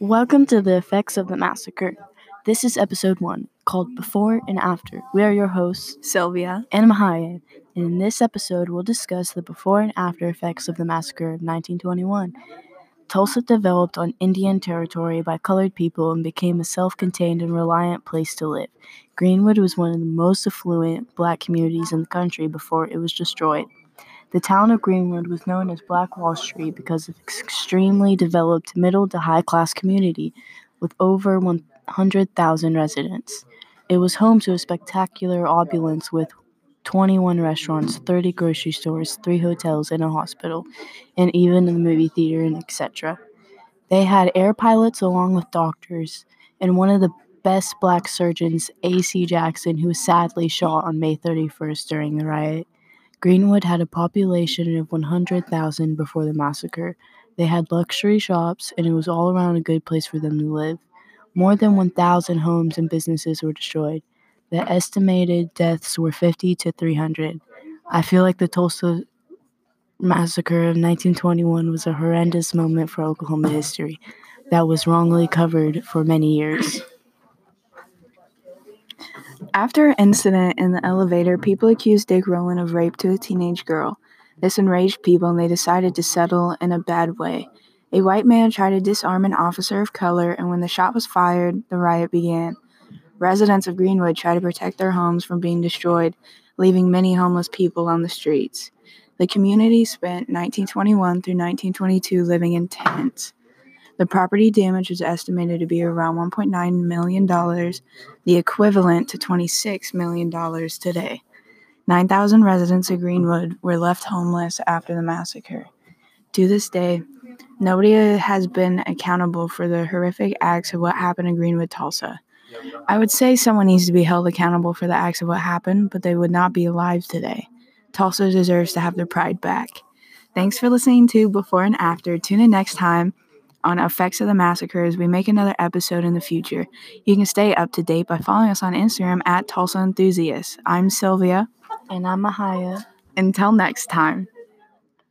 Welcome to the effects of the massacre. This is episode one, called Before and After. We are your hosts, Sylvia. and Mahaya, and in this episode, we'll discuss the before and after effects of the massacre of 1921. Tulsa developed on Indian territory by colored people and became a self contained and reliant place to live. Greenwood was one of the most affluent black communities in the country before it was destroyed. The town of Greenwood was known as Black Wall Street because of its extremely developed middle to high class community with over 100,000 residents. It was home to a spectacular opulence with 21 restaurants, 30 grocery stores, 3 hotels, and a hospital, and even a movie theater and etc. They had air pilots along with doctors, and one of the best black surgeons, A.C. Jackson, who was sadly shot on May 31st during the riot. Greenwood had a population of 100,000 before the massacre. They had luxury shops, and it was all around a good place for them to live. More than 1,000 homes and businesses were destroyed. The estimated deaths were 50 to 300. I feel like the Tulsa massacre of 1921 was a horrendous moment for Oklahoma history that was wrongly covered for many years. After an incident in the elevator, people accused Dick Rowland of rape to a teenage girl. This enraged people and they decided to settle in a bad way. A white man tried to disarm an officer of color, and when the shot was fired, the riot began. Residents of Greenwood tried to protect their homes from being destroyed, leaving many homeless people on the streets. The community spent 1921 through 1922 living in tents. The property damage was estimated to be around $1.9 million, the equivalent to $26 million today. 9,000 residents of Greenwood were left homeless after the massacre. To this day, nobody has been accountable for the horrific acts of what happened in Greenwood, Tulsa. I would say someone needs to be held accountable for the acts of what happened, but they would not be alive today. Tulsa deserves to have their pride back. Thanks for listening to Before and After. Tune in next time on effects of the massacre as we make another episode in the future. You can stay up to date by following us on Instagram at Tulsa Enthusiasts. I'm Sylvia. And I'm Mahaya. Until next time.